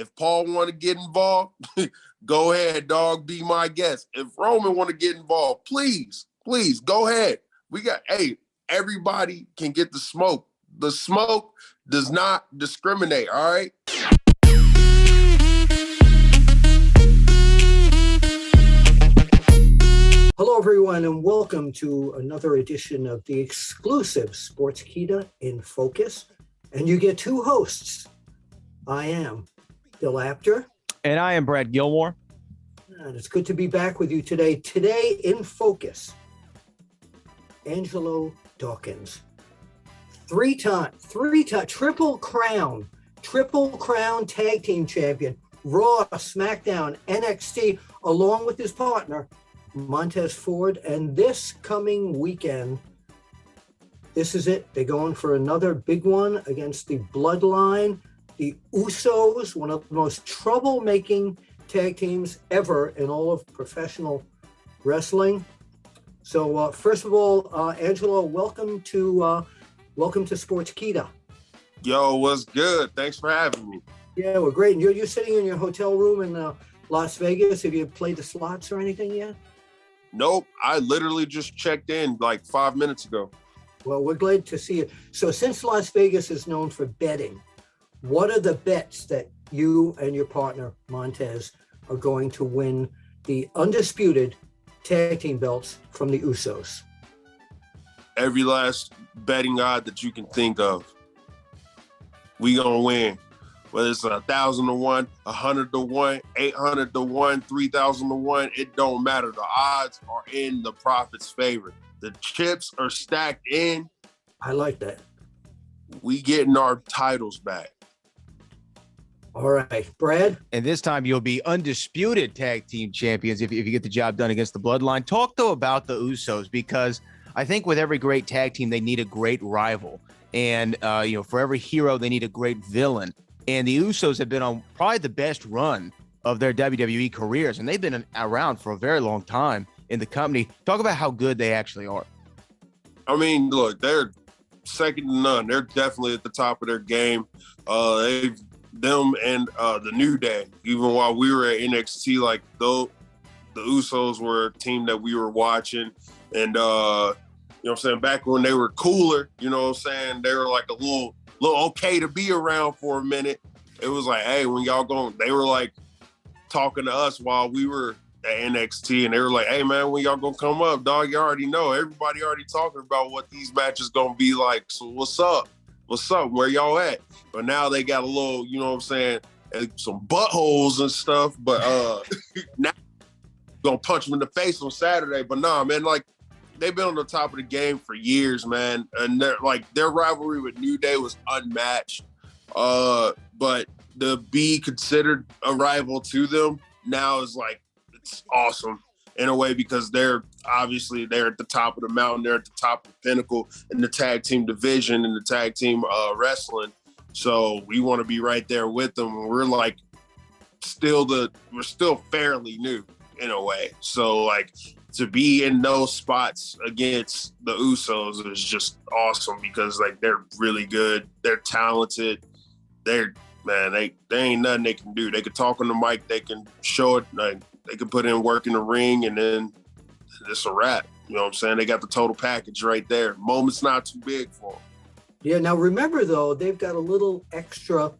If Paul want to get involved, go ahead, dog. Be my guest. If Roman want to get involved, please, please go ahead. We got hey, everybody can get the smoke. The smoke does not discriminate. All right. Hello, everyone, and welcome to another edition of the exclusive Sportskeeda in Focus. And you get two hosts. I am Bill Apter, And I am Brad Gilmore. and it's good to be back with you today. Today in Focus, Angelo Dawkins, three time, three time, triple crown, triple crown tag team champion, Raw, SmackDown, NXT, along with his partner Montez Ford. And this coming weekend, this is it. They're going for another big one against the Bloodline, the Usos, one of the most troublemaking tag teams ever in all of professional wrestling. So, uh, first of all, uh, Angelo, welcome to uh, welcome to Sportskeeda. Yo, what's good? Thanks for having me. Yeah, we're great. And you're, you're sitting in your hotel room in uh, Las Vegas. Have you played the slots or anything yet? Nope, I literally just checked in like five minutes ago. Well, we're glad to see you. So, since Las Vegas is known for betting, what are the bets that you and your partner Montez are going to win the undisputed tag team belts from the Usos? Every last betting odd that you can think of, we gonna win. Whether it's a thousand to one, a hundred to one, eight hundred to one, three thousand to one, it don't matter. The odds are in the Profits' favor. The chips are stacked in. I like that. We getting our titles back. All right, Brad. And this time you'll be undisputed tag team champions if, if you get the job done against the Bloodline. Talk though about the Usos because I think with every great tag team, they need a great rival. And, uh, you know, for every hero, they need a great villain. And the Usos have been on probably the best run of their WWE careers. And they've been around for a very long time in the company. Talk about how good they actually are. I mean, look, they're second to none. They're definitely at the top of their game. Uh, they've them and uh, the New Day. Even while we were at NXT, like though the Usos were a team that we were watching, and uh, you know, I'm saying back when they were cooler, you know, what I'm saying they were like a little, little okay to be around for a minute. It was like, hey, when y'all going, they were like talking to us while we were at NXT, and they were like, "Hey man, when y'all gonna come up, dog? You already know. Everybody already talking about what these matches gonna be like. So what's up? What's up? Where y'all at?" But now they got a little, you know what I'm saying, eh, some buttholes and stuff. But uh, now gonna punch them in the face on Saturday. But nah, man, like they've been on the top of the game for years, man, and they're like their rivalry with New Day was unmatched. Uh, but to be considered a rival to them now is like it's awesome in a way because they're obviously they're at the top of the mountain, they're at the top of the pinnacle in the tag team division and the tag team uh, wrestling. So we want to be right there with them. We're like still the we're still fairly new in a way. So like to be in those spots against the Usos is just awesome because like they're really good, they're talented, they're man, they they ain't nothing they can do. They can talk on the mic, they can show it, like they can put in work in the ring, and then it's a wrap. You know what I'm saying? They got the total package right there. Moment's not too big for them. Yeah. Now remember though, they've got a little extra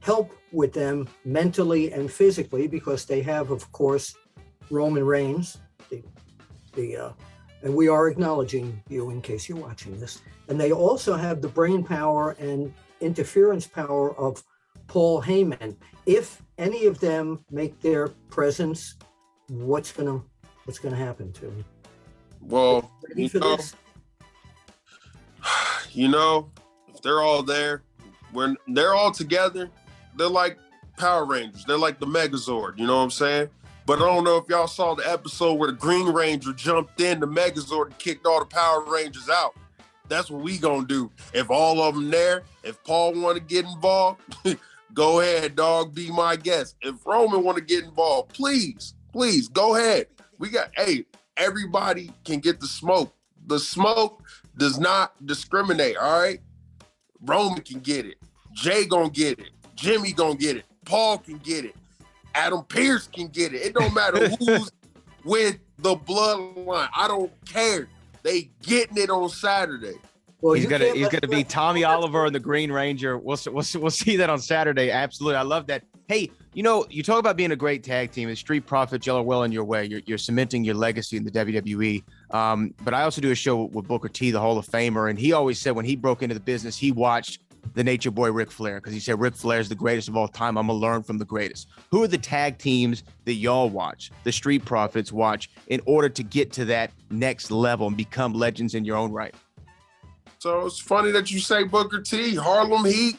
help with them mentally and physically because they have, of course, Roman Reigns, the the uh, and we are acknowledging you in case you're watching this. And they also have the brain power and interference power of Paul Heyman. If any of them make their presence, what's gonna what's gonna happen to them? Well, you know, this? you know, if they're all there, when they're all together, they're like Power Rangers. They're like the Megazord. You know what I'm saying? But I don't know if y'all saw the episode where the Green Ranger jumped in the Megazord and kicked all the Power Rangers out. That's what we gonna do. If all of them there, if Paul want to get involved, go ahead, dog. Be my guest. If Roman want to get involved, please, please go ahead. We got hey, everybody can get the smoke. The smoke does not discriminate. All right, Roman can get it. Jay gonna get it. Jimmy gonna get it. Paul can get it. Adam Pearce can get it. It don't matter who's with the bloodline. I don't care. They getting it on Saturday. Well, he's gonna he's gonna be Tommy Oliver and the Green Ranger. We'll we'll we'll see that on Saturday. Absolutely, I love that. Hey, you know, you talk about being a great tag team. The Street Profits, y'all are well in your way. You're, you're cementing your legacy in the WWE. Um, but I also do a show with Booker T, the Hall of Famer, and he always said when he broke into the business, he watched the Nature Boy Ric Flair because he said Ric Flair is the greatest of all time. I'm gonna learn from the greatest. Who are the tag teams that y'all watch, the Street Profits watch, in order to get to that next level and become legends in your own right? So it's funny that you say Booker T. Harlem Heat.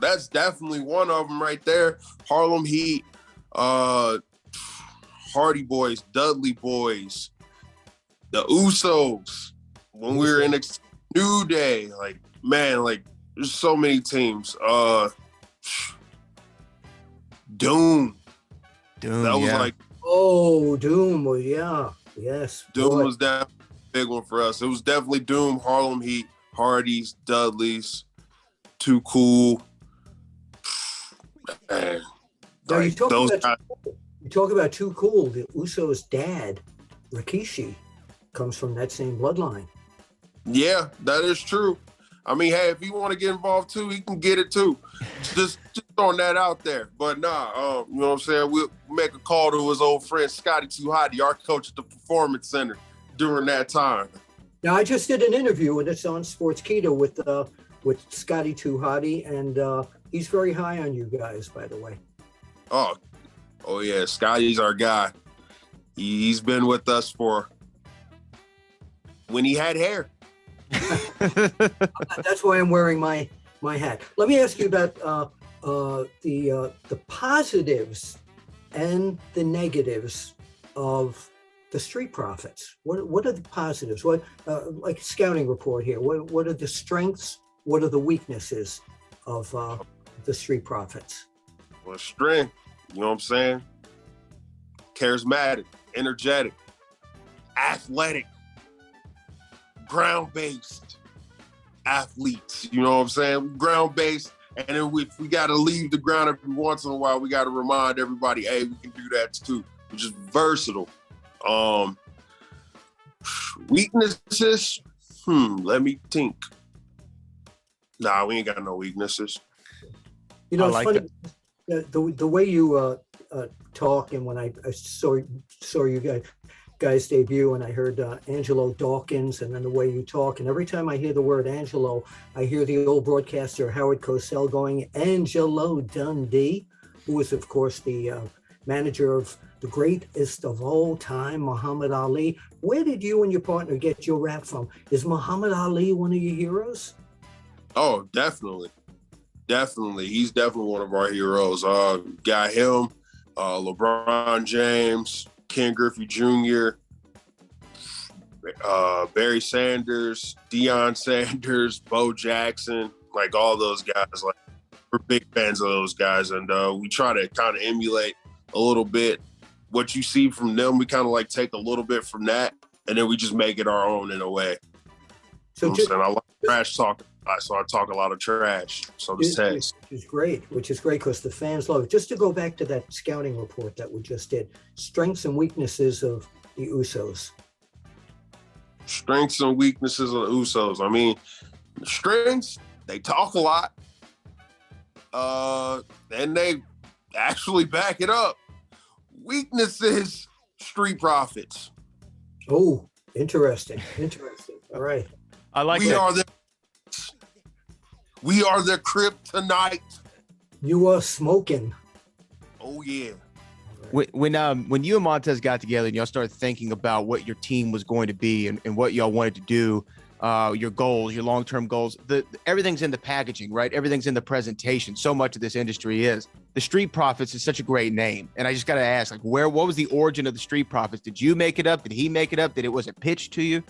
That's definitely one of them right there. Harlem Heat, uh, Hardy Boys, Dudley Boys, the Usos. When we were in a New Day, like man, like there's so many teams. Uh, Doom. Doom. That was yeah. like Oh, Doom. Well, yeah. Yes. Doom boy. was that big one for us. It was definitely Doom, Harlem Heat, Hardys, Dudleys, Too Cool. Man, Now, you like, talk those about- guys, You talk about too cool. The Usos' dad, Rikishi, comes from that same bloodline. yeah, that is true. I mean, hey, if he want to get involved too, he can get it too. Just, just throwing that out there. But nah, um, you know what I'm saying? We'll make a call to his old friend Scotty Too Hotty, our coach at the Performance Center during that time. Now, I just did an interview with us on Sportskeeda with uh, with Scotty Too Hotty, and uh, he's very high on you guys, by the way. Oh, oh yeah, Scotty's our guy. He, he's been with us for when he had hair. That's why I'm wearing my my hat. Let me ask you about uh, uh, the uh, the positives and the negatives of the Street Profits. What what are the positives? What uh, like scouting report here? What what are the strengths? What are the weaknesses of uh, the Street Profits? Well, strength, you know what I'm saying? Charismatic, energetic, athletic, ground based athletes. You know what I'm saying? Ground based. And then we, we got to leave the ground every once in a while, we got to remind everybody, hey, we can do that too. We're just versatile. Um, weaknesses, hmm, let me think. Nah, we ain't got no weaknesses. You know, I it's like funny. The, the the way you uh, uh, talk, and when I, I saw saw you guys guys debut, and I heard uh, Angelo Dawkins, and then the way you talk, and every time I hear the word Angelo, I hear the old broadcaster Howard Cosell going Angelo Dundee, who was of course the uh, manager of the greatest of all time, Muhammad Ali. Where did you and your partner get your rap from? Is Muhammad Ali one of your heroes? Oh, definitely. Definitely. He's definitely one of our heroes. Uh got him, uh LeBron James, Ken Griffey Jr., uh Barry Sanders, Deion Sanders, Bo Jackson, like all those guys. Like we're big fans of those guys. And uh we try to kind of emulate a little bit what you see from them. We kind of like take a little bit from that and then we just make it our own in a way. So You know I'm just, saying? I like trash talk. I so I talk a lot of trash. So the Which is great, which is great because the fans love it. Just to go back to that scouting report that we just did, strengths and weaknesses of the Usos. Strengths and weaknesses of the Usos. I mean, strengths, they talk a lot. Uh, and they actually back it up. Weaknesses, street profits. Oh, interesting, interesting. All right. I like we that. are the we are the kryptonite. You are smoking. Oh yeah. when when, um when you and Montez got together and y'all started thinking about what your team was going to be and, and what y'all wanted to do, uh, your goals, your long term goals, the everything's in the packaging, right? Everything's in the presentation. So much of this industry is. The Street Profits is such a great name, and I just got to ask, like, where what was the origin of the Street Profits? Did you make it up? Did he make it up? Did it was it pitched to you?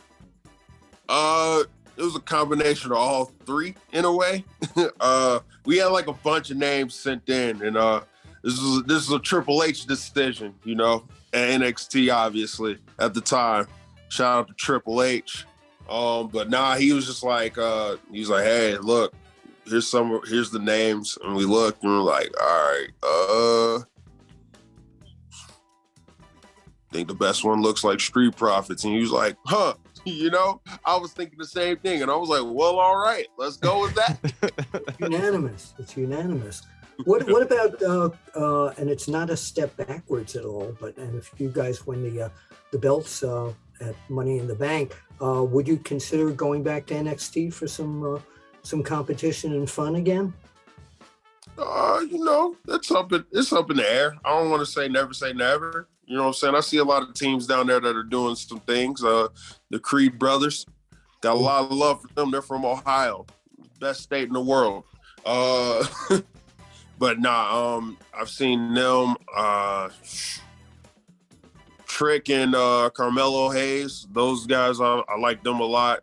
Uh, it was a combination of all three in a way. uh, we had like a bunch of names sent in, and uh, this is this is a Triple H decision, you know, and NXT obviously at the time. Shout out to Triple H. Um, but nah, he was just like, uh, he was like, hey, look, here's some here's the names, and we looked and we're like, all right, uh I think the best one looks like Street Profits. And he was like, huh, you know, I was thinking the same thing. And I was like, well, all right, let's go with that. unanimous. It's unanimous. What what about uh, uh, and it's not a step backwards at all, but and if you guys win the uh, the belts uh, at Money in the Bank, uh, would you consider going back to NXT for some uh, some competition and fun again? Uh, you know, it's up in it's up in the air. I don't want to say never say never. You know what I'm saying? I see a lot of teams down there that are doing some things. Uh, the Creed brothers got a lot of love for them. They're from Ohio, best state in the world. Uh, but nah, um, I've seen them. Uh, Trick and uh, Carmelo Hayes, those guys, I, I like them a lot.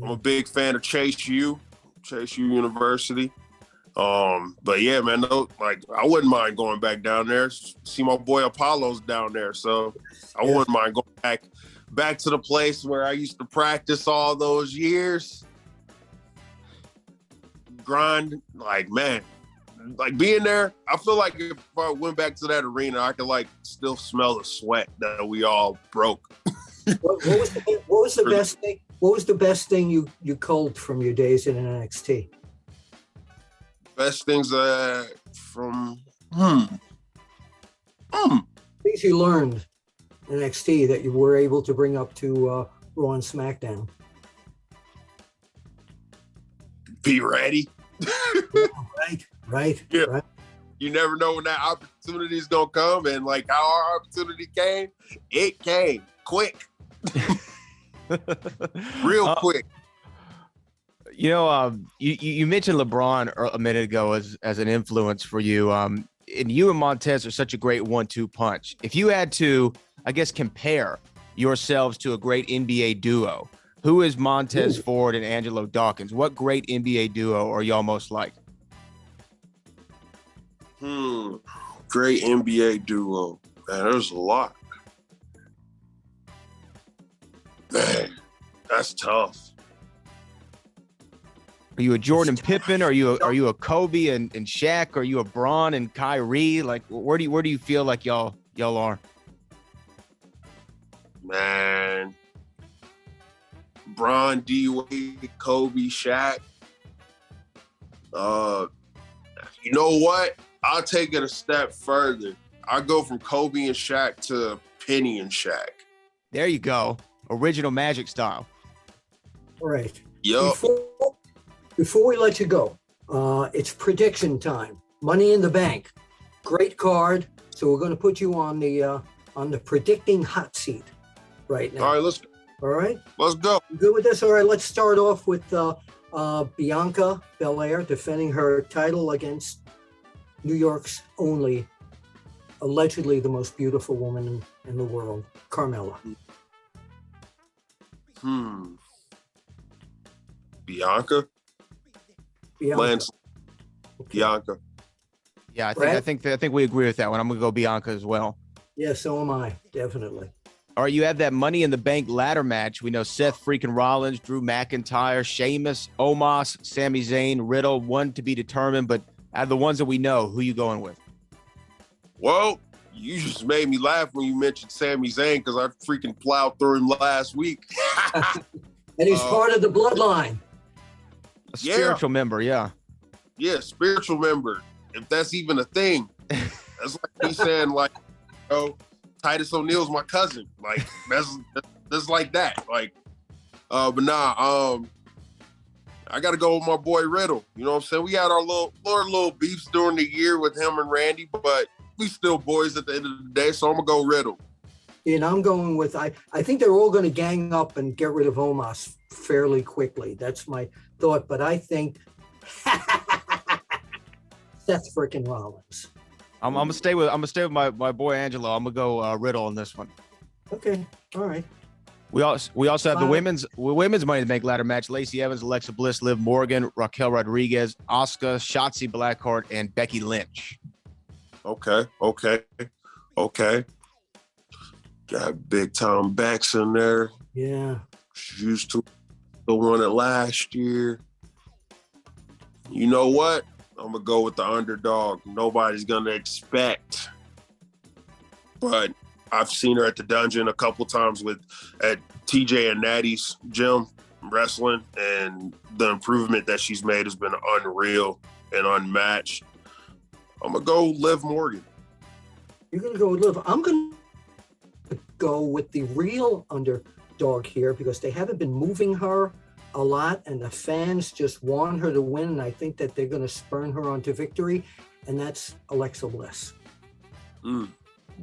I'm a big fan of Chase U, Chase U University. Um, but yeah, man, no, like I wouldn't mind going back down there. See my boy Apollo's down there, so I Yeah. wouldn't mind going back back to the place where I used to practice all those years. Grind, like man, like being there. I feel like if I went back to that arena, I could like still smell the sweat that we all broke. What, what was the, what was the best thing? What was the best thing you you culled from your days in NXT? Best things uh from hmm. Hmm. Things you learned in NXT that you were able to bring up to uh, Raw and SmackDown. Be ready. Right, right, Yeah. right. you never know when that opportunity is gonna come, and like how our opportunity came, it came quick, real Uh, quick. You know, um, you you you mentioned LeBron a minute ago as as an influence for you. Um, and you and Montez are such a great one-two punch. If you had to, I guess, compare yourselves to a great NBA duo, who is Montez Ooh. Ford and Angelo Dawkins? What great NBA duo are y'all most like? Hmm. Great NBA duo. Man, there's a lot. Man, that's tough. Are you a Jordan Pippen? Are you a, are you a Kobe and, and Shaq? Are you a Bron and Kyrie? Like where do you where do you feel like y'all y'all are? Man. Bron, D Wade, Kobe, Shaq. Uh, you know what? I'll take it a step further. I go from Kobe and Shaq to Penny and Shaq. There you go. Original Magic style. All right. Yup. Before, before we let you go, uh, it's prediction time. Money in the bank. Great card. So we're going to put you on the uh, on the predicting hot seat right now. All right, let's All right. let's go. You good with this? All right. Let's start off with uh, uh, Bianca Belair defending her title against New York's only, allegedly the most beautiful woman in, in the world, Carmella. Hmm. Bianca, Bianca. Lance, Okay. Bianca. Yeah, I think I think I think we agree with that one. I'm gonna go Bianca as well. Yeah, so am I. Definitely. All right, you have that Money in the Bank ladder match. We know Seth freaking Rollins, Drew McIntyre, Sheamus, Omos, Sami Zayn, Riddle. One to be determined, but out of the ones that we know, who you going with? Well, you just made me laugh when you mentioned Sami Zayn because I freaking plowed through him last week. And he's Uh, part of the bloodline. A Yeah. spiritual member, yeah. yeah, spiritual member, if that's even a thing. That's like me saying like, you know, Titus O'Neil's my cousin. Like that's that's like that. Like, uh, but nah, um, I got to go with my boy Riddle. You know what I'm saying? We had our little our little beefs during the year with him and Randy, but we still boys at the end of the day. So I'm gonna go Riddle. And I'm going with I. I think they're all going to gang up and get rid of Omos fairly quickly. That's my thought. But I think Seth freaking Rollins. I'm, I'm gonna stay with I'm gonna stay with my, my boy Angelo. I'm gonna go uh, Riddle on this one. Okay, all right. We also we also have the women's women's Money in the Bank ladder match: Lacey Evans, Alexa Bliss, Liv Morgan, Raquel Rodriguez, Asuka, Shotzi Blackheart, and Becky Lynch. Okay, okay, okay. Got big Time Becks in there. Yeah. She used to the one it last year. You know what? I'm gonna go with the underdog. Nobody's gonna expect, but I've seen her at the dungeon a couple times with at TJ and Natty's gym wrestling, and the improvement that she's made has been unreal and unmatched. I'm gonna go Liv Morgan. You're gonna go with Liv. I'm gonna go with the real underdog here because they haven't been moving her a lot, and the fans just want her to win. And I think that they're gonna spurn her onto victory, and that's Alexa Bliss. Mm.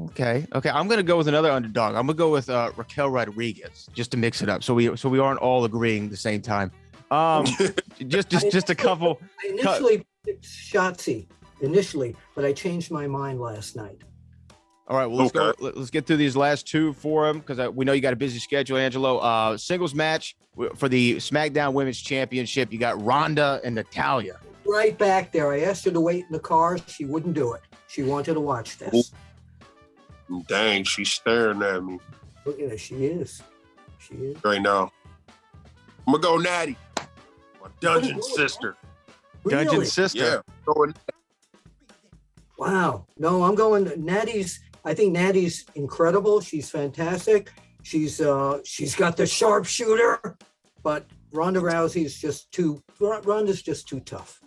Okay. Okay. I'm gonna go with another underdog. I'm gonna go with uh, Raquel Rodriguez just to mix it up, so we so we aren't all agreeing the same time. Um, just just just a couple. I initially picked Shotzi initially, but I changed my mind last night. All right. Well, let's go. Okay. let- Let's get through these last two for him because we know you got a busy schedule, Angelo. Uh, singles match for the SmackDown Women's Championship. You got Ronda and Natalya. Right back there. I asked her to wait in the car. She wouldn't do it. She wanted to watch this. Dang, she's staring at me Look at her. She is. She is. right now. I'm gonna go Natty, my dungeon What? sister. Dungeon Sister. Yeah, going Wow. No, I'm going Natty's. I think Natty's incredible. She's fantastic. She's uh she's got the sharpshooter, but Ronda Rousey's just too Ronda's just too tough.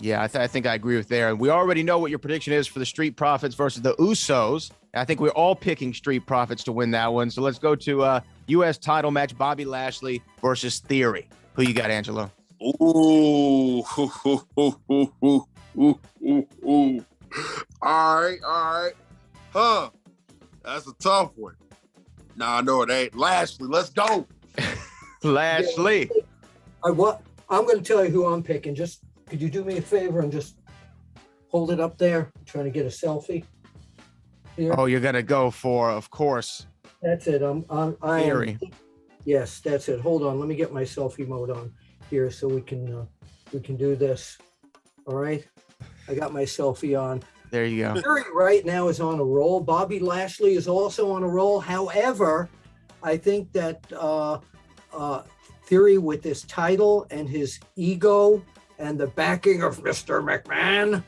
Yeah, I, th- I think I agree with there. And we already know what your prediction is for the Street Profits versus the Usos. I think we're all picking Street Profits to win that one. So let's go to uh, U.S. title match Bobby Lashley versus Theory. Who you got, Angelo? Ooh. ooh, ooh, ooh, ooh, ooh. All right, all right. Huh. That's a tough one. Nah, no, it ain't. Lashley, let's go. Lashley. Yeah. I what I'm gonna tell you who I'm picking. Just could you do me a favor and just hold it up there? I'm trying to get a selfie. Here. Oh, you're gonna go for, of course, That's it. I'm I'm I am- Theory. Yes, that's it. Hold on. Let me get my selfie mode on here so we can uh, we can do this. All right. I got my selfie on. There you go. Theory right now is on a roll. Bobby Lashley is also on a roll. However, I think that uh, uh, Theory with this title and his ego and the backing of Mr. McMahon,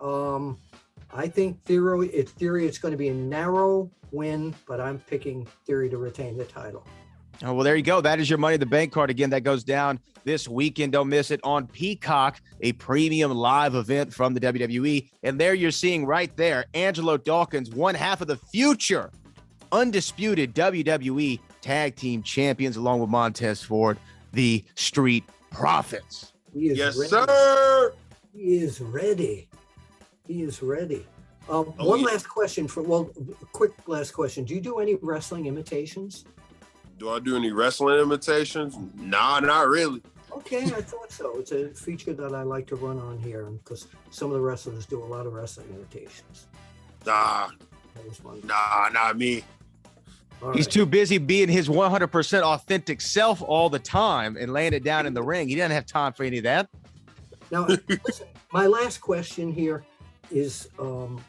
um, I think Theory, it's Theory, it's going to be a narrow win, but I'm picking Theory to retain the title. Oh, well, there you go. That is your Money in the Bank card. Again, that goes down this weekend. Don't miss it on Peacock, a premium live event from the WWE. And there you're seeing right there Angelo Dawkins, one half of the future undisputed WWE Tag Team Champions, along with Montez Ford, the Street Profits. He is Yes, ready. sir. He is ready. He is ready. Um, Oh, one yeah. last question for well, quick last question. Do you do any wrestling imitations? Do I do any wrestling imitations? Nah, not really. Okay, I thought so. It's a feature that I like to run on here because some of the wrestlers do a lot of wrestling imitations. Nah, That was nah, not me. All He's right. too busy being his 100% authentic self all the time and laying it down in the ring. He doesn't have time for any of that. Now, listen, my last question here is um,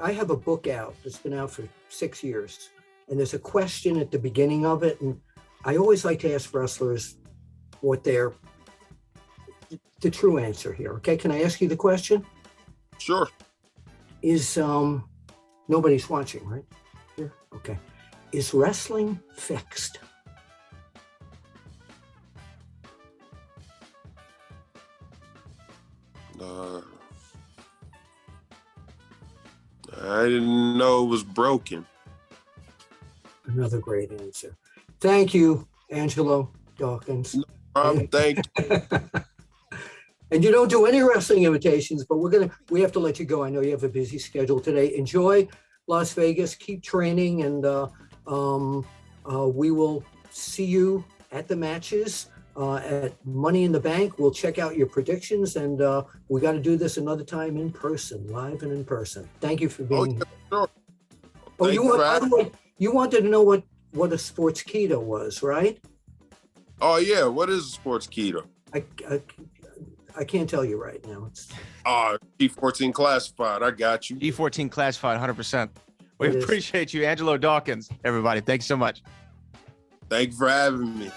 I have a book out that's been out for six years, and there's a question at the beginning of it. And I always like to ask wrestlers what their the true answer here. Okay, can I ask you the question? Sure. Is um nobody's watching, right? Here? Okay. Is wrestling fixed? Didn't know it was broken. Another great answer. Thank you, Angelo Dawkins. Um, thank and you don't do any wrestling invitations, but we're gonna we have to let you go. I know you have a busy schedule today. Enjoy Las Vegas. Keep training, and uh, um, uh, we will see you at the matches uh, at Money in the Bank. We'll check out your predictions, and uh, we got to do this another time in person, live and in person. Thank you for being. Oh, here. sure. Oh, Thank you you want, for by the way, you wanted to know what what a sports keto was, right? Oh yeah, what is a sports keto? I, I, I can't tell you right now. It's, Oh, T14 classified. I got you. G14 classified 100%. We It is. appreciate you, Angelo Dawkins. Everybody, thanks so much. Thank you for having me.